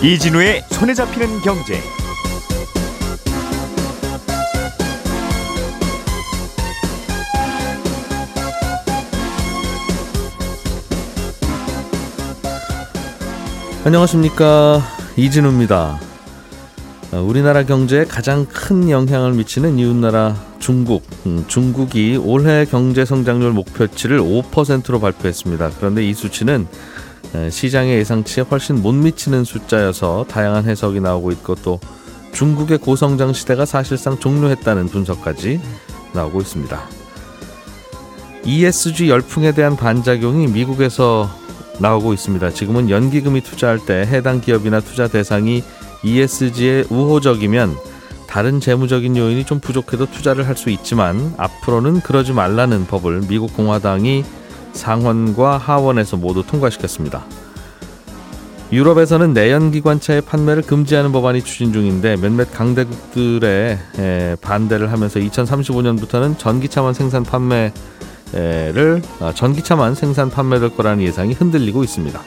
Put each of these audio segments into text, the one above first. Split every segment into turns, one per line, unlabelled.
이진우의 손에 잡히는 경제.
안녕하십니까 이진우입니다. 어, 우리나라 경제에 가장 큰 영향을 미치는 이웃나라 중국. 음, 중국이 올해 경제 성장률 목표치를 5%로 발표했습니다. 그런데 이 수치는 시장의 예상치에 훨씬 못 미치는 숫자여서 다양한 해석이 나오고 있고 또 중국의 고성장 시대가 사실상 종료했다는 분석까지 나오고 있습니다. ESG 열풍에 대한 반작용이 미국에서 나오고 있습니다. 지금은 연기금이 투자할 때 해당 기업이나 투자 대상이 ESG에 우호적이면 다른 재무적인 요인이 좀 부족해도 투자를 할 수 있지만 앞으로는 그러지 말라는 법을 미국 공화당이 상원과 하원에서 모두 통과시켰습니다. 유럽에서는 내연기관차의 판매를 금지하는 법안이 추진 중인데 몇몇 강대국들의 반대를 하면서 2035년부터는 전기차만 생산 판매를 아, 전기차만 생산 판매될 거라는 예상이 흔들리고 있습니다.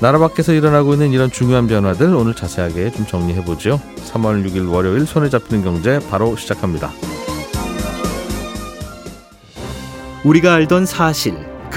나라 밖에서 일어나고 있는 이런 중요한 변화들 오늘 자세하게 좀 정리해 보죠. 3월 6일 월요일 손에 잡히는 경제 바로 시작합니다.
우리가 알던 사실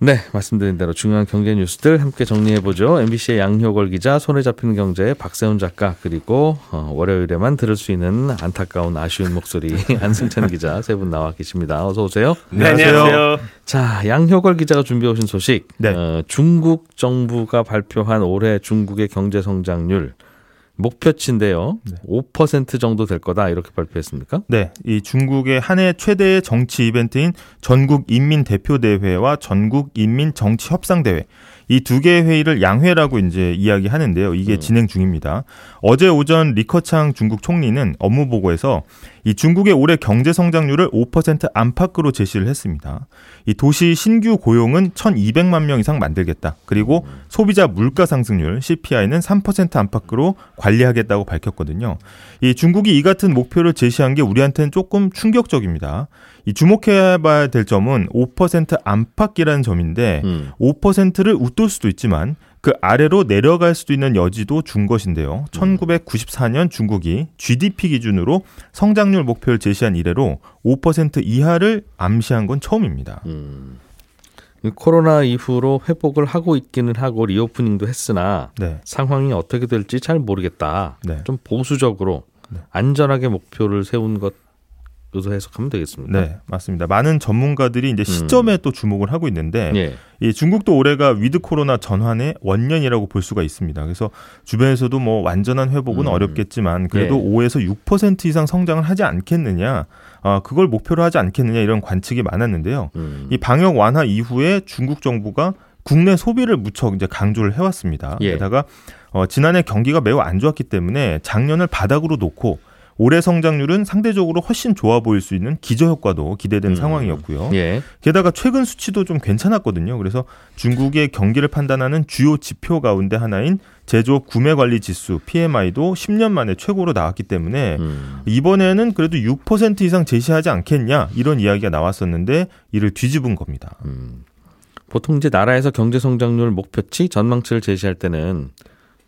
네, 말씀드린 대로 중요한 경제 뉴스들 함께 정리해 보죠. MBC의 양효걸 기자, 손에 잡히는 경제의 박세훈 작가, 그리고 어, 월요일에만 들을 수 있는 안타까운 아쉬운 목소리 안승찬 기자 세 분 나와 계십니다. 어서 오세요.
네, 안녕하세요.
자, 양효걸 기자가 준비해 오신 소식. 네. 어, 중국 정부가 발표한 올해 중국의 경제 성장률 목표치인데요. 네. 5% 정도 될 거다 이렇게 발표했습니까?
네, 이 중국의 한 해 최대의 정치 이벤트인 전국 인민 대표 대회와 전국 인민 정치 협상 대회 이 두 개의 회의를 양회라고 이제 이야기하는데요. 이게 음. 진행 중입니다. 어제 오전 리커창 중국 총리는 업무 보고에서 이 중국의 올해 경제 성장률을 5% 안팎으로 제시를 했습니다. 이 도시 신규 고용은 1,200만 명 이상 만들겠다. 그리고 소비자 물가 상승률 CPI는 3% 안팎으로 관리하겠다고 밝혔거든요. 이 중국이 이 같은 목표를 제시한 게 우리한테는 조금 충격적입니다. 이 주목해봐야 될 점은 5% 안팎이라는 점인데 음. 5%를 웃돌 수도 있지만 그 아래로 내려갈 수도 있는 여지도 준 것인데요. 1994년 중국이 GDP 기준으로 성장률 목표를 제시한 이래로 5% 이하를 암시한 건 처음입니다. 음.
코로나 이후로 회복을 하고 있기는 하고 리오프닝도 했으나 네. 상황이 어떻게 될지 잘 모르겠다. 네. 좀 보수적으로 네. 안전하게 목표를 세운 것으로 해석하면 되겠습니다.
네, 맞습니다. 많은 전문가들이 이제 시점에 음. 또 주목을 하고 있는데 예. 이 중국도 올해가 위드 코로나 전환의 원년이라고 볼 수가 있습니다. 그래서 주변에서도 뭐 완전한 회복은 음. 어렵겠지만 그래도 예. 5에서 6% 이상 성장을 하지 않겠느냐, 아 그걸 목표로 하지 않겠느냐 이런 관측이 많았는데요. 음. 이 방역 완화 이후에 중국 정부가 국내 소비를 무척 이제 강조를 해왔습니다. 예. 게다가 어, 지난해 경기가 매우 안 좋았기 때문에 작년을 바닥으로 놓고 올해 성장률은 상대적으로 훨씬 좋아 보일 수 있는 기저 효과도 기대된 음. 상황이었고요. 예. 게다가 최근 수치도 좀 괜찮았거든요. 그래서 중국의 경기를 판단하는 주요 지표 가운데 하나인 제조업 구매 관리 지수 PMI도 10년 만에 최고로 나왔기 때문에 음. 이번에는 그래도 6% 이상 제시하지 않겠냐 이런 이야기가 나왔었는데 이를 뒤집은 겁니다. 음.
보통 이제 나라에서 경제 성장률 목표치 전망치를 제시할 때는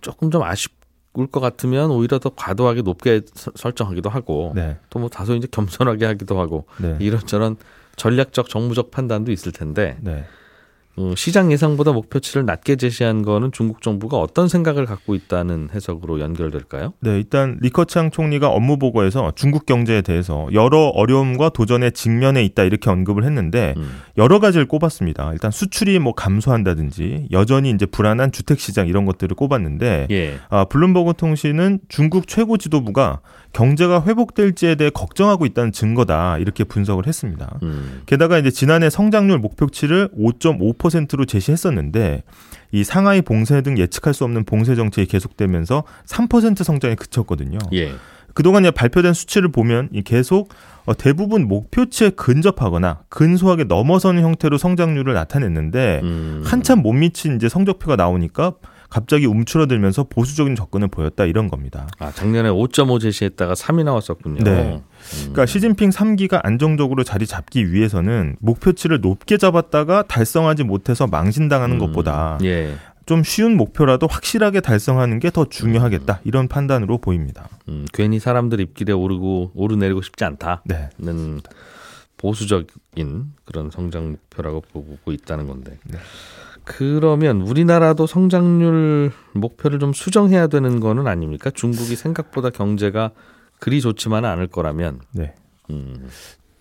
조금 좀 아쉽 울 것 같으면 오히려 더 과도하게 높게 설정하기도 하고 네. 또뭐 다소 이제 겸손하게 하기도 하고 네. 이런저런 전략적 정무적 판단도 있을 텐데 네. 어, 시장 예상보다 목표치를 낮게 제시한 거는 중국 정부가 어떤 생각을 갖고 있다는 해석으로 연결될까요?
네, 일단 리커창 총리가 업무 보고에서 중국 경제에 대해서 여러 어려움과 도전에 직면해 있다 이렇게 언급을 했는데 음. 여러 가지를 꼽았습니다. 일단 수출이 뭐 감소한다든지 여전히 이제 불안한 주택 시장 이런 것들을 꼽았는데 예. 아, 블룸버그 통신은 중국 최고 지도부가 경제가 회복될지에 대해 걱정하고 있다는 증거다 이렇게 분석을 했습니다. 음. 게다가 이제 지난해 성장률 목표치를 5.5%로 제시했었는데 이 상하이 봉쇄 등 예측할 수 없는 봉쇄 정책이 계속되면서 3% 성장에 그쳤거든요. 예. 그동안 발표된 수치를 보면 계속 어, 대부분 목표치에 근접하거나 근소하게 넘어서는 형태로 성장률을 나타냈는데 음. 한참 못 미친 이제 성적표가 나오니까 갑자기 움츠러들면서 보수적인 접근을 보였다 이런 겁니다.
아, 작년에 5.5 제시했다가 3이 나왔었군요.
네. 그러니까 시진핑 3기가 안정적으로 자리 잡기 위해서는 목표치를 높게 잡았다가 달성하지 못해서 망신당하는
음,
것보다
예.
좀 쉬운 목표라도 확실하게 달성하는 게 더 중요하겠다 이런 판단으로 보입니다.
음, 괜히 사람들 입길에 오르고 오르내리고 싶지 않다는
네.
보수적인 그런 성장 목표라고 보고 있다는 건데.
네.
그러면 우리나라도 성장률 목표를 좀 수정해야 되는 거는 아닙니까? 중국이 생각보다 경제가 그리 좋지만은 않을 거라면.
네.
음,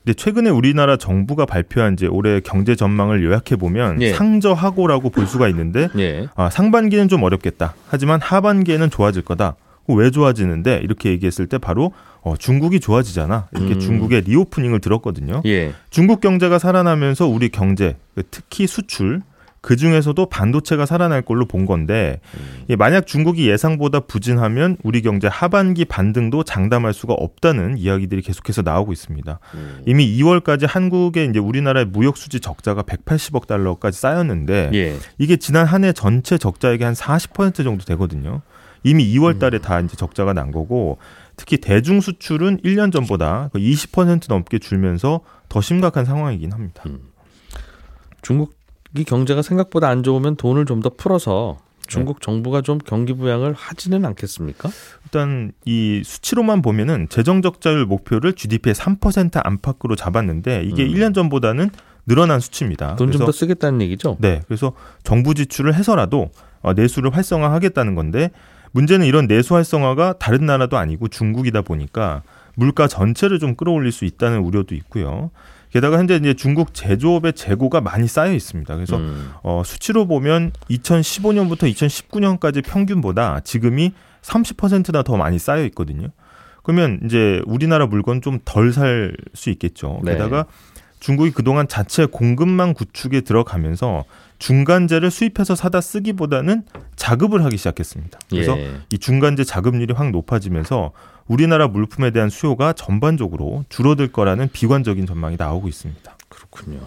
근데 최근에 우리나라 정부가 발표한 이제 올해 경제 전망을 요약해 보면
예.
상저하고라고 볼 수가 있는데
예.
아, 상반기는 좀 어렵겠다. 하지만 하반기에는 좋아질 거다. 왜 좋아지는데 이렇게 얘기했을 때 바로 어, 중국이 좋아지잖아. 이렇게
음.
중국의 리오프닝을 들었거든요.
예.
중국 경제가 살아나면서 우리 경제, 특히 수출, 그 중에서도 반도체가 살아날 걸로 본 건데, 예, 만약 중국이 예상보다 부진하면 우리 경제 하반기 반등도 장담할 수가 없다는 이야기들이 계속해서 나오고 있습니다.
음.
이미 2월까지 한국의 이제 우리나라의 무역 수지 적자가 180억 달러까지 쌓였는데,
예.
이게 지난 한 해 전체 적자액의 한 40% 정도 되거든요. 이미 2월 달에 다 이제 적자가 난 거고 특히 대중 수출은 1년 전보다 20% 넘게 줄면서 더 심각한 상황이긴 합니다.
중국 이 경제가 생각보다 안 좋으면 돈을 좀 더 풀어서 중국 정부가 좀 경기 부양을 하지는 않겠습니까?
일단 이 수치로만 보면은 재정 적자율 목표를 GDP의 3% 안팎으로 잡았는데 이게
음.
1년 전보다는 늘어난 수치입니다.
돈 좀 더 쓰겠다는 얘기죠?
네, 그래서 정부 지출을 해서라도 어, 내수를 활성화하겠다는 건데 문제는 이런 내수 활성화가 다른 나라도 아니고 중국이다 보니까 물가 전체를 좀 끌어올릴 수 있다는 우려도 있고요. 게다가 현재 이제 중국 제조업의 재고가 많이 쌓여 있습니다. 그래서
음.
어, 수치로 보면 2015년부터 2019년까지 평균보다 지금이 30%나 더 많이 쌓여 있거든요. 그러면 이제 우리나라 물건 좀 덜 살 수 있겠죠.
네.
게다가 중국이 그동안 자체 공급망 구축에 들어가면서 중간재를 수입해서 사다 쓰기보다는 자급을 하기 시작했습니다. 그래서
예.
이 중간재 자급률이 확 높아지면서 우리나라 물품에 대한 수요가 전반적으로 줄어들 거라는 비관적인 전망이 나오고 있습니다.
그렇군요.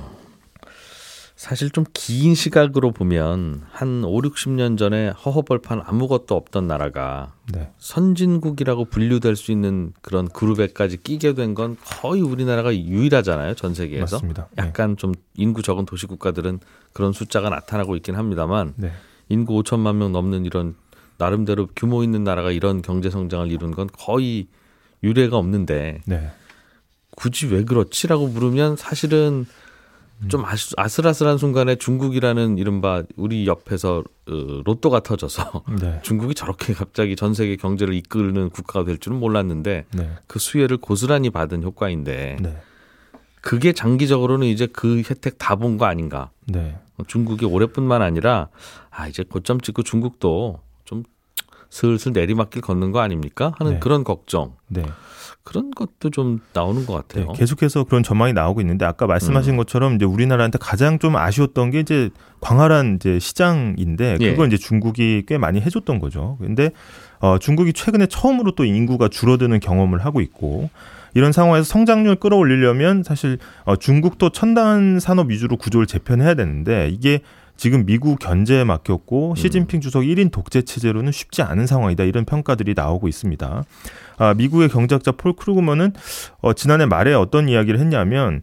사실 좀 긴 시각으로 보면 한 5, 60년 전에 허허벌판 아무것도 없던 나라가
네.
선진국이라고 분류될 수 있는 그런 그룹에까지 끼게 된 건 거의 우리나라가 유일하잖아요. 전 세계에서.
맞습니다. 네.
약간 좀 인구 적은 도시 국가들은 그런 숫자가 나타나고 있긴 합니다만
네.
인구 5천만 명 넘는 이런 나름대로 규모 있는 나라가 이런 경제 성장을 이룬 건 거의 유례가 없는데
네.
굳이 왜 그렇지라고 물으면 사실은 좀 아스- 아슬아슬한 순간에 중국이라는 이른바 우리 옆에서 어, 로또가 터져서
네.
중국이 저렇게 갑자기 전 세계 경제를 이끄는 국가가 될 줄은 몰랐는데
네.
그 수혜를 고스란히 받은 효과인데
네.
그게 장기적으로는 이제 그 혜택 다 본 거 아닌가.
네.
중국이 올해뿐만 아니라 아 이제 고점 찍고 중국도 좀 슬슬 내리막길 걷는 거 아닙니까 하는
네.
그런 걱정
네.
그런 것도 좀 나오는 것
네,
같아요.
계속해서 그런 전망이 나오고 있는데 아까 말씀하신
음.
것처럼 이제 우리나라한테 가장 좀 아쉬웠던 게 이제 광활한 이제 시장인데
예.
그걸 이제 중국이 꽤 많이 해줬던 거죠. 근데 어, 중국이 최근에 처음으로 또 인구가 줄어드는 경험을 하고 있고 이런 상황에서 성장률 끌어올리려면 사실 어, 중국도 첨단 산업 위주로 구조를 재편해야 되는데 이게 지금 미국 견제에 맡겼고 시진핑 주석 1인 독재 체제로는 쉽지 않은 상황이다 이런 평가들이 나오고 있습니다. 아, 미국의 경제학자 폴 크루그먼은 어, 지난해 말에 어떤 이야기를 했냐면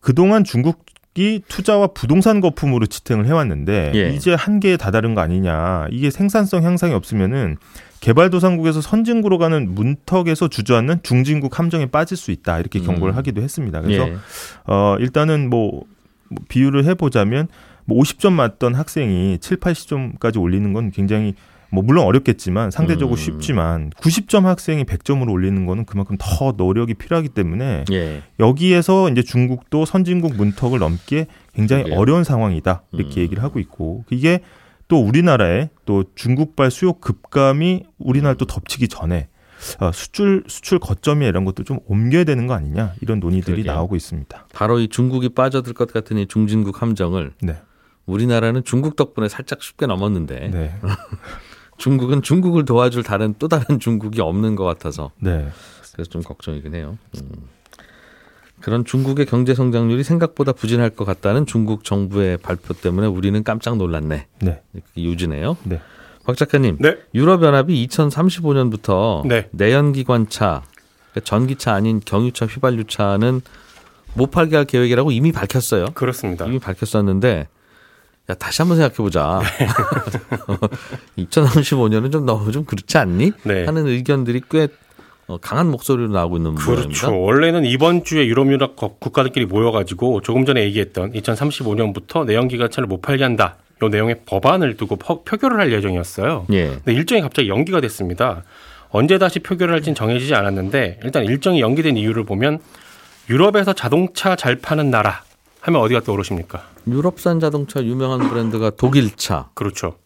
그동안 중국 이 투자와 부동산 거품으로 지탱을 해왔는데
예.
이제 한계에 다다른 거 아니냐. 이게 생산성 향상이 없으면은 개발도상국에서 선진국으로 가는 문턱에서 주저앉는 중진국 함정에 빠질 수 있다 이렇게 경고를
음.
하기도 했습니다. 그래서
예.
어, 일단은 뭐, 뭐 비유를 해보자면 뭐 50점 맞던 학생이 7, 80점까지 올리는 건 굉장히 뭐 물론 어렵겠지만 상대적으로
음.
쉽지만 90점 학생이 100점으로 올리는 거는 그만큼 더 노력이 필요하기 때문에
예.
여기에서 이제 중국도 선진국 문턱을 넘기에 굉장히
그래요.
어려운 상황이다 이렇게
음.
얘기를 하고 있고 이게 또 우리나라의 또 중국발 수요 급감이 우리나라 또 덮치기 전에 어, 수출 수출 거점이 이런 것도 좀 옮겨야 되는 거 아니냐 이런 논의들이
그러게요.
나오고 있습니다.
바로 이 중국이 빠져들 것 같은 이 중진국 함정을
네,
우리나라는 중국 덕분에 살짝 쉽게 넘었는데
네,
중국은 중국을 도와줄 다른 또 다른 중국이 없는 것 같아서
네,
그래서 좀 걱정이긴 해요. 음. 그런 중국의 경제 성장률이 생각보다 부진할 것 같다는 중국 정부의 발표 때문에 우리는 깜짝 놀랐네.
네,
유지네요.
네.
박 작가님,
네.
유럽연합이 2035년부터
네.
내연기관차, 그러니까 전기차 아닌 경유차, 휘발유차는 못 팔게 할 계획이라고 이미 밝혔어요.
그렇습니다.
이미 밝혔었는데 야 다시 한번 생각해 보자.
네.
2035년은 좀 너무 좀 그렇지 않니?
네.
하는 의견들이 꽤 어, 강한 목소리로 나오고 있는 모양입니다.
그렇죠. 원래는 이번 주에 유럽연합 국가들끼리 모여가지고 조금 전에 얘기했던 2035년부터 내연기관차를 못 팔게 한다. 요 내용의 법안을 두고 퍼- 표결을 할 예정이었어요.
예.
근데 일정이 갑자기 연기가 됐습니다. 언제 다시 표결을 할지는 정해지지 않았는데 일단 일정이 연기된 이유를 보면 유럽에서 자동차 잘 파는 나라 하면 어디가 떠오르십니까?
유럽산 자동차 유명한 브랜드가 독일차.
그렇죠.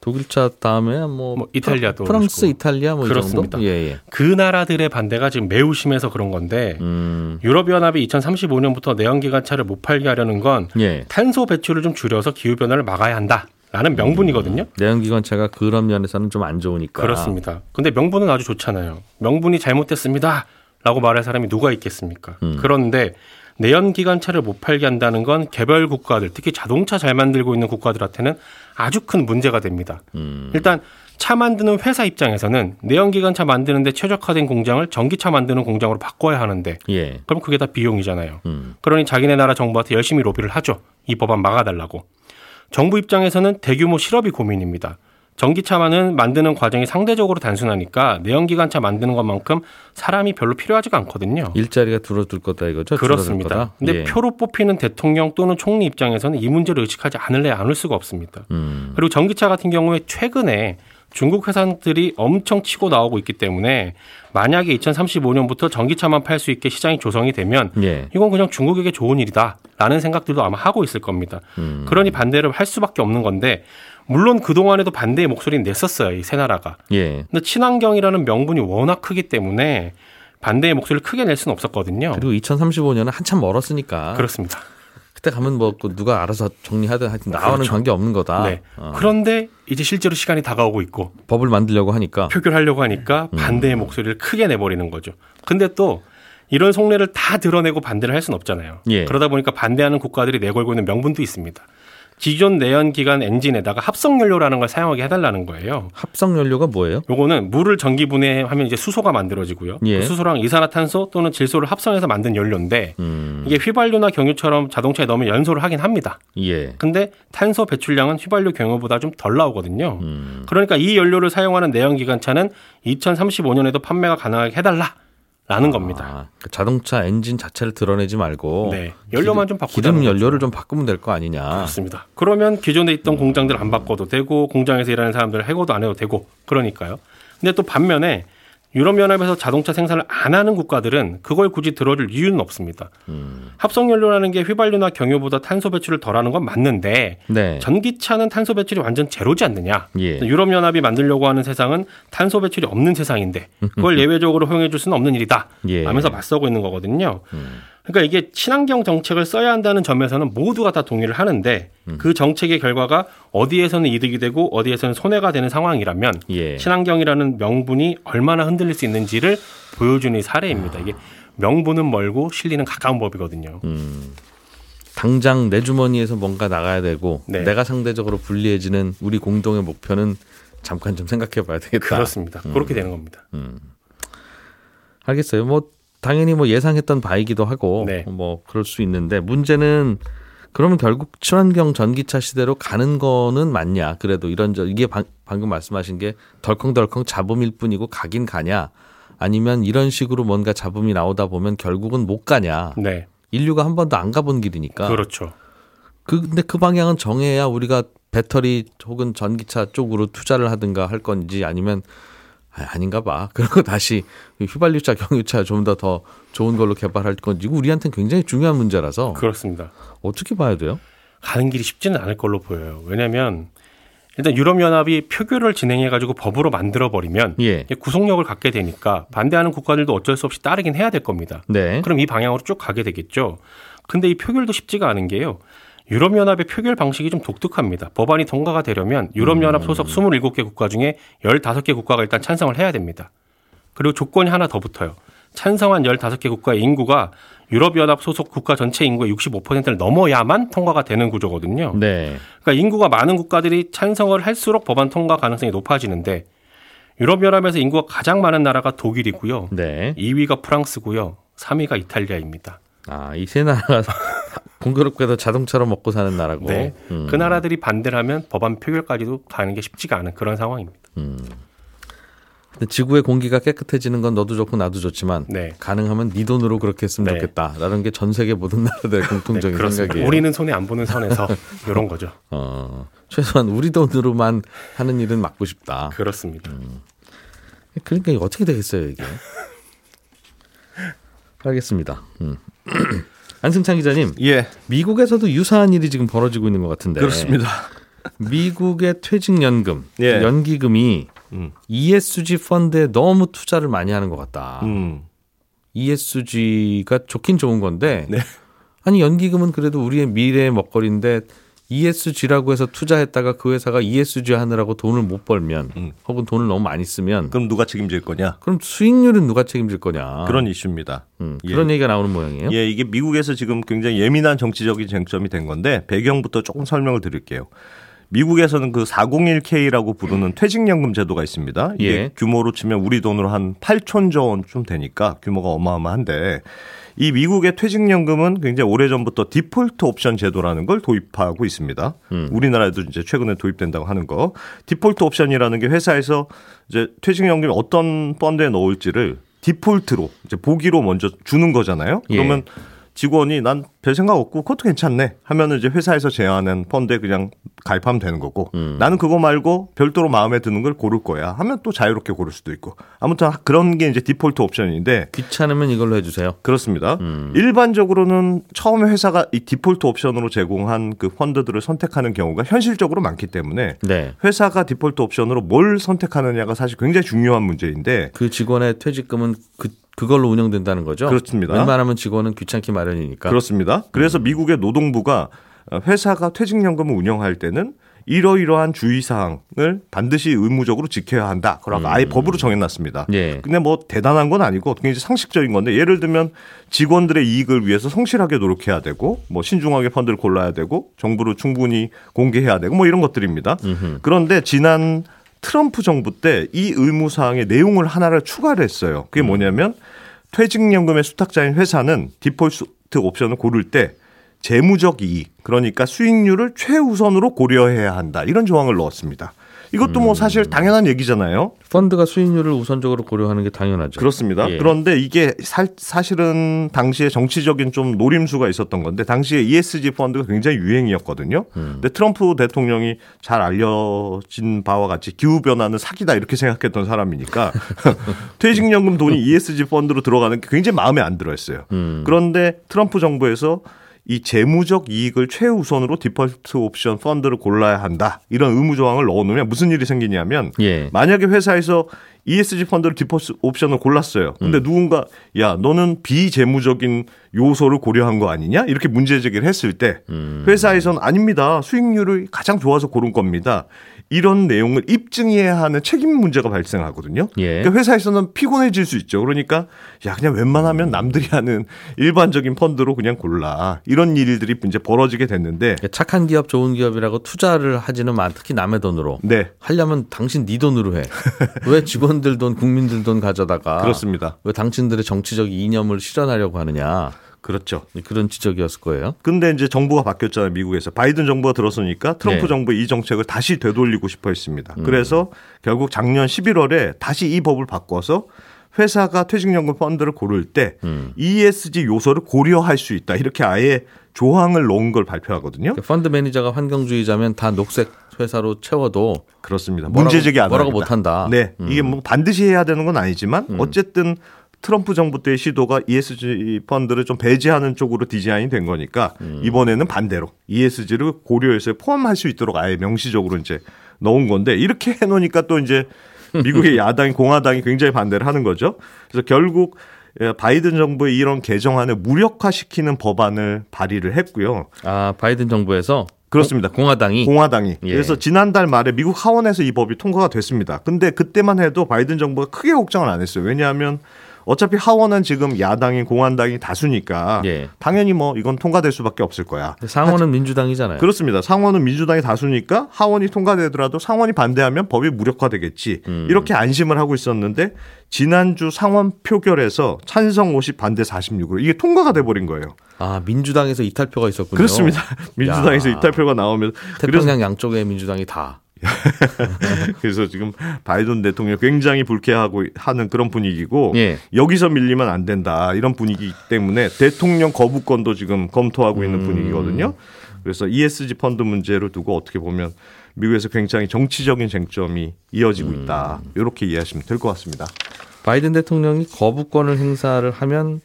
독일차 다음에 뭐,
뭐 이탈리아
프랑- 프랑스,
떠오르시고.
이탈리아 뭐이
그렇습니다.
예, 예.
그 나라들의 반대가 지금 매우 심해서 그런 건데
음.
유럽연합이 2035년부터 내연기관차를 못 팔게 하려는 건
예.
탄소 배출을 좀 줄여서 기후 변화를 막아야 한다 라는 명분이거든요.
내연기관차가 그런 면에서는 좀 안 좋으니까.
그렇습니다. 근데 명분은 아주 좋잖아요. 명분이 잘못됐습니다 라고 말할 사람이 누가 있겠습니까?
음.
그런데 내연 기관차를 못 팔게 한다는 건 개별 국가들, 특히 자동차 잘 만들고 있는 국가들한테는 아주 큰 문제가 됩니다.
음.
일단 차 만드는 회사 입장에서는 내연 기관차 만드는데 최적화된 공장을 전기차 만드는 공장으로 바꿔야 하는데
예.
그럼 그게 다 비용이잖아요.
음.
그러니 자기네 나라 정부한테 열심히 로비를 하죠. 이 법안 막아달라고. 정부 입장에서는 대규모 실업이 고민입니다. 전기차만은 만드는 과정이 상대적으로 단순하니까 내연기관차 만드는 것만큼 사람이 별로 필요하지가 않거든요.
일자리가 줄어들 거다 이거죠?
그렇습니다.
거다?
근데
예.
표로 뽑히는 대통령 또는 총리 입장에서는 이 문제를 의식하지 않을래 않을 수가 없습니다.
음.
그리고 전기차 같은 경우에 최근에 중국 회사들이 엄청 치고 나오고 있기 때문에 만약에 2035년부터 전기차만 팔 수 있게 시장이 조성이 되면
예.
이건 그냥 중국에게 좋은 일이다라는 생각들도 아마 하고 있을 겁니다.
음.
그러니 반대를 할 수밖에 없는 건데 물론 그 동안에도 반대의 목소리는 냈었어요 이세 나라가.
예.
근데 친환경이라는 명분이 워낙 크기 때문에 반대의 목소리를 크게 낼 수는 없었거든요.
그리고 2035년은 한참 멀었으니까.
그렇습니다.
그때 가면 뭐그 누가 알아서 정리하든 하여튼 나와는
그렇죠.
관계 없는 거다.
네.
어.
그런데 이제 실제로 시간이 다가오고 있고
법을 만들려고 하니까.
표결하려고 하니까
음.
반대의 목소리를 크게 내버리는 거죠. 근데 또 이런 속내를 다 드러내고 반대를 할 수는 없잖아요.
예.
그러다 보니까 반대하는 국가들이 내걸고 있는 명분도 있습니다. 기존 내연기관 엔진에다가 합성연료라는 걸 사용하게 해달라는 거예요.
합성 연료가 뭐예요?
요거는 물을 전기 분해하면 이제 수소가 만들어지고요.
예.
그 수소랑 이산화탄소 또는 질소를 합성해서 만든 연료인데
음.
이게 휘발유나 경유처럼 자동차에 넣으면 연소를 하긴 합니다.
예.
근데 탄소 배출량은 휘발유 경유보다 좀 덜 나오거든요.
음.
그러니까 이 연료를 사용하는 내연기관차는 2035년에도 판매가 가능하게 해달라 라는 겁니다.
아, 그 자동차 엔진 자체를 드러내지 말고
네, 연료만 좀 바꾸자.
기름 연료를 좀 바꾸면 될 거 아니냐.
그렇습니다. 그러면 기존에 있던 공장들 안 바꿔도 되고 공장에서 일하는 사람들 해고도 안 해도 되고 그러니까요. 근데 또 반면에 유럽연합에서 자동차 생산을 안 하는 국가들은 그걸 굳이 들어줄 이유는 없습니다.
음.
합성연료라는 게 휘발유나 경유보다 탄소 배출을 덜하는 건 맞는데
네.
전기차는 탄소 배출이 완전 제로지 않느냐.
예.
유럽연합이 만들려고 하는 세상은 탄소 배출이 없는 세상인데 그걸 예외적으로 허용해 줄 수는 없는 일이다.
예.
하면서 맞서고 있는 거거든요.
음.
그러니까 이게 친환경 정책을 써야 한다는 점에서는 모두가 다 동의를 하는데
음.
그 정책의 결과가 어디에서는 이득이 되고 어디에서는 손해가 되는 상황이라면
예.
친환경이라는 명분이 얼마나 흔들릴 수 있는지를 보여주는 사례입니다. 이게 명분은 멀고 실리는 가까운 법이거든요.
음. 당장 내 주머니에서 뭔가 나가야 되고
네.
내가 상대적으로 불리해지는 우리 공동의 목표는 잠깐 좀 생각해 봐야 되겠다.
그렇습니다. 그렇게 되는 겁니다.
알겠어요. 뭐 당연히 뭐 예상했던 바이기도 하고
네.
뭐 그럴 수 있는데 문제는 그러면 결국 친환경 전기차 시대로 가는 거는 맞냐? 그래도 이런 저 이게 방, 방금 말씀하신 게 덜컹덜컹 잡음일 뿐이고 가긴 가냐? 아니면 이런 식으로 뭔가 잡음이 나오다 보면 결국은 못 가냐?
네.
인류가 한 번도 안 가본 길이니까.
그렇죠.
그 근데 그 방향은 정해야 우리가 배터리 혹은 전기차 쪽으로 투자를 하든가 할 건지 아니면 아, 아닌가 봐. 그리고 다시 휘발유차, 경유차 좀 더 더 좋은 걸로 개발할 건지 우리한테는 굉장히 중요한 문제라서
그렇습니다.
어떻게 봐야 돼요?
가는 길이 쉽지는 않을 걸로 보여요. 왜냐하면 일단 유럽연합이 표결을 진행해가지고 법으로 만들어 버리면
예.
구속력을 갖게 되니까 반대하는 국가들도 어쩔 수 없이 따르긴 해야 될 겁니다.
네.
그럼 이 방향으로 쭉 가게 되겠죠. 근데 이 표결도 쉽지가 않은 게요. 유럽연합의 표결 방식이 좀 독특합니다. 법안이 통과가 되려면 유럽연합 소속 27개 국가 중에 15개 국가가 일단 찬성을 해야 됩니다. 그리고 조건이 하나 더 붙어요. 찬성한 15개 국가의 인구가 유럽연합 소속 국가 전체 인구의 65%를 넘어야만 통과가 되는 구조거든요.
네.
그러니까 인구가 많은 국가들이 찬성을 할수록 법안 통과 가능성이 높아지는데 유럽연합에서 인구가 가장 많은 나라가 독일이고요.
네.
2위가 프랑스고요. 3위가 이탈리아입니다.
아, 이 세 나라가 공교롭게도 자동차로 먹고 사는 나라고.
네.
음.
그 나라들이 반대를 하면 법안 표결까지도 가는 게 쉽지가 않은 그런 상황입니다.
근데 지구의 공기가 깨끗해지는 건 너도 좋고 나도 좋지만
네.
가능하면 네 돈으로 그렇게 했으면
네.
좋겠다라는 게 전 세계 모든 나라들의 공통적인
네.
생각이에요.
우리는 손에 안 보는 선에서 이런 거죠.
어, 최소한 우리 돈으로만 하는 일은 막고 싶다.
그렇습니다.
그러니까 이게 어떻게 되겠어요 이게? 알겠습니다. 음. 안승찬 기자님,
예,
미국에서도 유사한 일이 지금 벌어지고 있는 것 같은데.
그렇습니다.
미국의 퇴직연금,
예.
연기금이
음.
ESG 펀드에 너무 투자를 많이 하는 것 같다.
음.
ESG가 좋긴 좋은 건데,
네.
아니 연기금은 그래도 우리의 미래의 먹거리인데 ESG라고 해서 투자했다가 그 회사가 ESG 하느라고 돈을 못 벌면,
음.
혹은 돈을 너무 많이 쓰면,
그럼 누가 책임질 거냐?
그럼 수익률은 누가 책임질 거냐?
그런 이슈입니다.
음,
예.
그런 얘기가 나오는 모양이에요.
예, 이게 미국에서 지금 굉장히 예민한 정치적인 쟁점이 된 건데 배경부터 조금 설명을 드릴게요. 미국에서는 그 401k라고 부르는 퇴직연금 제도가 있습니다. 이게
예.
규모로 치면 우리 돈으로 한 8천조 원쯤 되니까 규모가 어마어마한데 이 미국의 퇴직연금은 굉장히 오래전부터 디폴트 옵션 제도라는 걸 도입하고 있습니다. 우리나라에도 이제 최근에 도입된다고 하는 거. 디폴트 옵션이라는 게 회사에서 이제 퇴직연금이 어떤 펀드에 넣을지를 디폴트로 이제 보기로 먼저 주는 거잖아요.
예.
그러면 직원이 난 별 생각 없고 그것도 괜찮네 하면은 이제 회사에서 제안한 펀드에 그냥 가입하면 되는 거고 나는 그거 말고 별도로 마음에 드는 걸 고를 거야 하면 또 자유롭게 고를 수도 있고 아무튼 그런 게 이제 디폴트 옵션인데
귀찮으면 이걸로 해주세요.
그렇습니다. 일반적으로는 처음에 회사가 이 디폴트 옵션으로 제공한 그 펀드들을 선택하는 경우가 현실적으로 많기 때문에
네.
회사가 디폴트 옵션으로 뭘 선택하느냐가 사실 굉장히 중요한 문제인데
그 직원의 퇴직금은 그 그걸로 운영된다는 거죠.
그렇습니다.
웬만하면 직원은 귀찮기 마련이니까.
그렇습니다. 그래서 미국의 노동부가 회사가 퇴직연금을 운영할 때는 이러이러한 주의사항을 반드시 의무적으로 지켜야 한다. 그러고 아예 법으로 정해놨습니다.
예.
근데 뭐 대단한 건 아니고 굉장히 상식적인 건데 예를 들면 직원들의 이익을 위해서 성실하게 노력해야 되고 뭐 신중하게 펀드를 골라야 되고 정부를 충분히 공개해야 되고 뭐 이런 것들입니다. 그런데 지난 트럼프 정부 때 이 의무 사항의 내용을 하나를 추가를 했어요. 그게 뭐냐면 퇴직연금의 수탁자인 회사는 디폴트 옵션을 고를 때 재무적 이익, 그러니까 수익률을 최우선으로 고려해야 한다. 이런 조항을 넣었습니다. 이것도 뭐 사실 당연한 얘기잖아요.
펀드가 수익률을 우선적으로 고려하는 게 당연하죠.
그렇습니다.
예.
그런데 이게 사, 사실은 당시에 정치적인 좀 노림수가 있었던 건데 당시에 ESG 펀드가 굉장히 유행이었거든요. 근데 트럼프 대통령이 잘 알려진 바와 같이 기후 변화는 사기다 이렇게 생각했던 사람이니까 퇴직연금 돈이 ESG 펀드로 들어가는 게 굉장히 마음에 안 들어했어요. 그런데 트럼프 정부에서 이 재무적 이익을 최우선으로 디폴트 옵션 펀드를 골라야 한다. 이런 의무 조항을 넣어 놓으면 무슨 일이 생기냐면
예.
만약에 회사에서 ESG 펀드를 디폴트 옵션을 골랐어요. 근데 누군가 야 너는 비재무적인 요소를 고려한 거 아니냐 이렇게 문제 제기를 했을 때 회사에서는 아닙니다. 수익률을 가장 좋아서 고른 겁니다. 이런 내용을 입증해야 하는 책임 문제가 발생하거든요.
예.
그러니까 회사에서는 피곤해질 수 있죠. 그러니까 야 그냥 웬만하면 남들이 하는 일반적인 펀드로 그냥 골라 이런 일들이 이제 벌어지게 됐는데
착한 기업, 좋은 기업이라고 투자를 하지는 마. 특히 남의 돈으로.
네
하려면 당신 네 돈으로 해. 왜 직원들 돈, 국민들 돈 가져다가
그렇습니다.
왜 당신들의 정치적 이념을 실현하려고 하느냐.
그렇죠.
그런 지적이었을 거예요.
근데 이제 정부가 바뀌었잖아요, 미국에서. 바이든 정부가 들어서니까 트럼프
네.
정부 이 정책을 다시 되돌리고 싶어 했습니다. 그래서 결국 작년 11월에 다시 이 법을 바꿔서 회사가 퇴직연금 펀드를 고를 때 ESG 요소를 고려할 수 있다. 이렇게 아예 조항을 넣은 걸 발표하거든요.
그러니까 펀드 매니저가 환경주의자면 다 녹색 회사로 채워도
그렇습니다.
뭐라고-
문제 제기 안
뭐라고. 못한다.
네, 이게 뭐 반드시 해야 되는 건 아니지만 어쨌든 트럼프 정부 때의 시도가 ESG 펀드를 좀 배제하는 쪽으로 디자인이 된 거니까 이번에는 반대로 ESG를 고려해서 포함할 수 있도록 아예 명시적으로 이제 넣은 건데 이렇게 해놓으니까 또 이제 미국의 야당 공화당이 굉장히 반대를 하는 거죠. 그래서 결국 예, 바이든 정부의 이런 개정안을 무력화시키는 법안을 발의를 했고요.
아 바이든 정부에서
그렇습니다.
공화당이
공화당이.
예.
그래서 지난달 말에 미국 하원에서 이 법이 통과가 됐습니다. 근데 그때만 해도 바이든 정부가 크게 걱정을 안 했어요. 왜냐하면 어차피 하원은 지금 야당인 공화당이 다수니까
예.
당연히 뭐 이건 통과될 수밖에 없을 거야.
상원은 민주당이잖아요.
그렇습니다. 상원은 민주당이 다수니까 하원이 통과되더라도 상원이 반대하면 법이 무력화되겠지.
음.
이렇게 안심을 하고 있었는데 지난주 상원 표결에서 찬성 50 반대 46으로 이게 통과가 돼 버린 거예요.
아 민주당에서 이탈표가 있었군요.
그렇습니다. 민주당에서
야.
이탈표가 나오면
태평양 양쪽의 민주당이 다.
그래서 지금 바이든 대통령 굉장히 불쾌하고 하는 그런 분위기고
예.
여기서 밀리면 안 된다 이런 분위기 때문에 대통령 거부권도 지금 검토하고 있는
음.
분위기거든요. 그래서 ESG 펀드 문제를 두고 어떻게 보면 미국에서 굉장히 정치적인 쟁점이 이어지고
음.
있다 이렇게 이해하시면 될 것 같습니다.
바이든 대통령이 거부권을 행사를 하면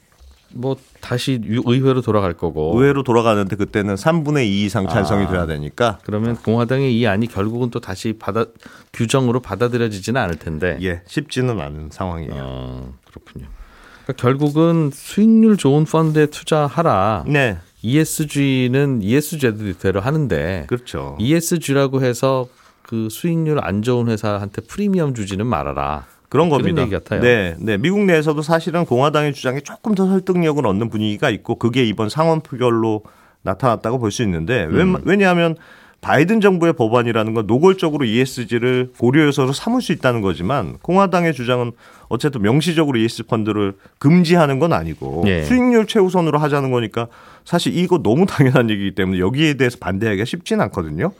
뭐 다시 유- 의회로 돌아갈 거고.
의회로 돌아가는데 그때는 3분의 2 이상 찬성이
아.
돼야 되니까
그러면 공화당의 이 안이 결국은 또 다시 받아 규정으로 받아들여지지는 않을 텐데.
예 쉽지는 않은 상황이에요.
어, 그렇군요. 그러니까 결국은 수익률 좋은 펀드에 투자하라.
네
ESG는 ESG대로 하는데
그렇죠.
ESG라고 해서 그 수익률 안 좋은 회사한테 프리미엄 주지는 말아라.
그런
그런
겁니다.
얘기 같아요.
네, 네. 미국 내에서도 사실은 공화당의 주장에 조금 더 설득력을 얻는 분위기가 있고 그게 이번 상원 표결로 나타났다고 볼 수 있는데 왜,
음.
왜냐하면 바이든 정부의 법안이라는 건 노골적으로 ESG를 고려 요소로 삼을 수 있다는 거지만 공화당의 주장은 어쨌든 명시적으로 ESG 펀드를 금지하는 건 아니고
예.
수익률 최우선으로 하자는 거니까 사실 이거 너무 당연한 얘기이기 때문에 여기에 대해서 반대하기가 쉽지는 않거든요.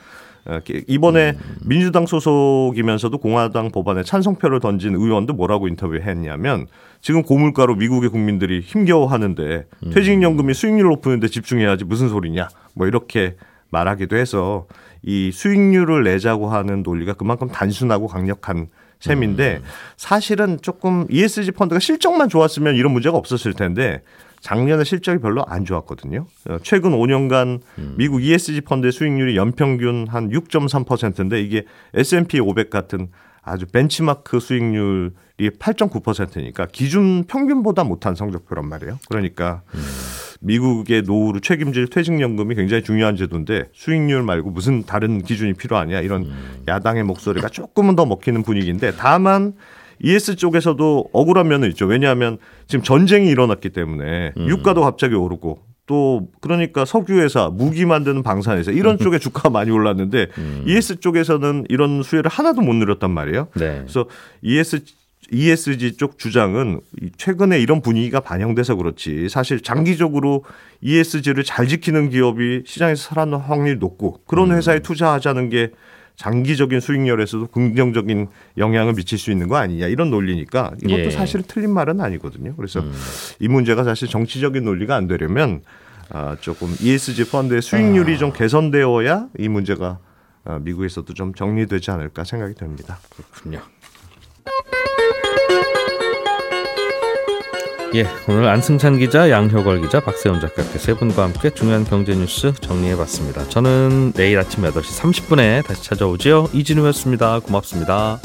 어, 이번에 민주당 소속이면서도 공화당 법안에 찬성표를 던진 의원도 뭐라고 인터뷰했냐면 지금 고물가로 미국의 국민들이 힘겨워하는데 퇴직연금이 수익률 높이는데 집중해야지 무슨 소리냐? 뭐 이렇게 말하기도 해서 이 수익률을 내자고 하는 논리가 그만큼 단순하고 강력한 셈인데 사실은 조금 ESG 펀드가 실적만 좋았으면 이런 문제가 없었을 텐데 작년에 실적이 별로 안 좋았거든요. 어, 최근 5년간 미국 ESG 펀드의 수익률이 연평균 한 6.3%인데 이게 S&P 500 같은 아주 벤치마크 수익률이 8.9%니까 기준 평균보다 못한 성적표란 말이에요. 그러니까 미국의 노후를 책임질 퇴직연금이 굉장히 중요한 제도인데 수익률 말고 무슨 다른 기준이 필요하냐 이런 야당의 목소리가 조금은 더 먹히는 분위기인데 다만 ES 쪽에서도 억울한 면은 있죠. 왜냐하면 지금 전쟁이 일어났기 때문에 유가도 갑자기 오르고 또 그러니까 석유 회사, 무기 만드는 방산 회사 이런 쪽에 주가가 많이 올랐는데 ES 쪽에서는 이런 수혜를 하나도 못 누렸단 말이에요.
네.
그래서 ES ESG 쪽 주장은 이 최근에 이런 분위기가 반영돼서 그렇지 사실 장기적으로 ESG를 잘 지키는 기업이 시장에서 살아남을 확률이 높고 그런 회사에 투자하자는 게 장기적인 수익률에서도 긍정적인 영향을 미칠 수 있는 거 아니냐 이런 논리니까 이것도
예.
사실은 틀린 말은 아니거든요. 그래서 이 문제가 사실 정치적인 논리가 안 되려면 아, 조금 ESG 펀드의 수익률이 좀 개선되어야 이 문제가 아, 미국에서도 좀 정리되지 않을까 생각이 됩니다.
그렇군요. 예, 오늘 안승찬 기자, 양효걸 기자, 박세훈 작가께 세 분과 함께 중요한 경제 뉴스 정리해봤습니다. 저는 내일 아침 8시 30분에 다시 찾아오지요. 이진우였습니다. 고맙습니다.